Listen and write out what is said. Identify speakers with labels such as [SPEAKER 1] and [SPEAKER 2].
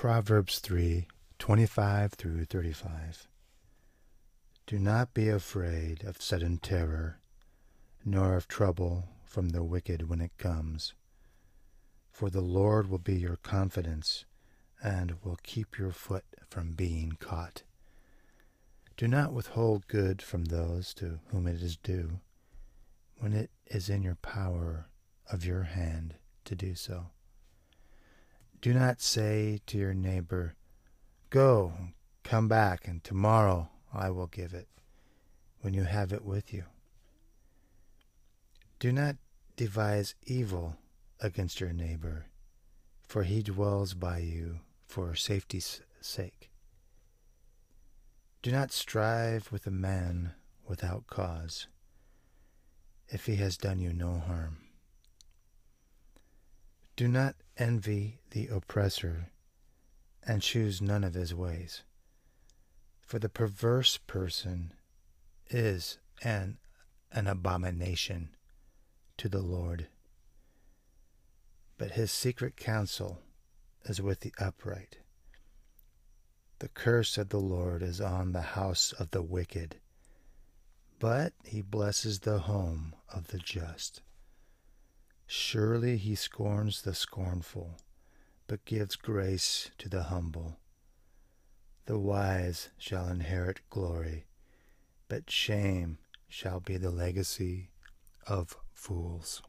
[SPEAKER 1] Proverbs 3 25 through 35. Do not be afraid of sudden terror, nor of trouble from the wicked when it comes. For the Lord will be your confidence and will keep your foot from being caught. Do not withhold good from those to whom it is due, when it is in your power of your hand to do so. Do not say to your neighbor, Go, come back, and tomorrow I will give it, when you have it with you. Do not devise evil against your neighbor, for he dwells by you for safety's sake. Do not strive with a man without cause, if he has done you no harm. Do not envy the oppressor and choose none of his ways. For the perverse person is an, an abomination to the Lord, but his secret counsel is with the upright. The curse of the Lord is on the house of the wicked, but he blesses the home of the just. Surely he scorns the scornful, but gives grace to the humble. The wise shall inherit glory, but shame shall be the legacy of fools.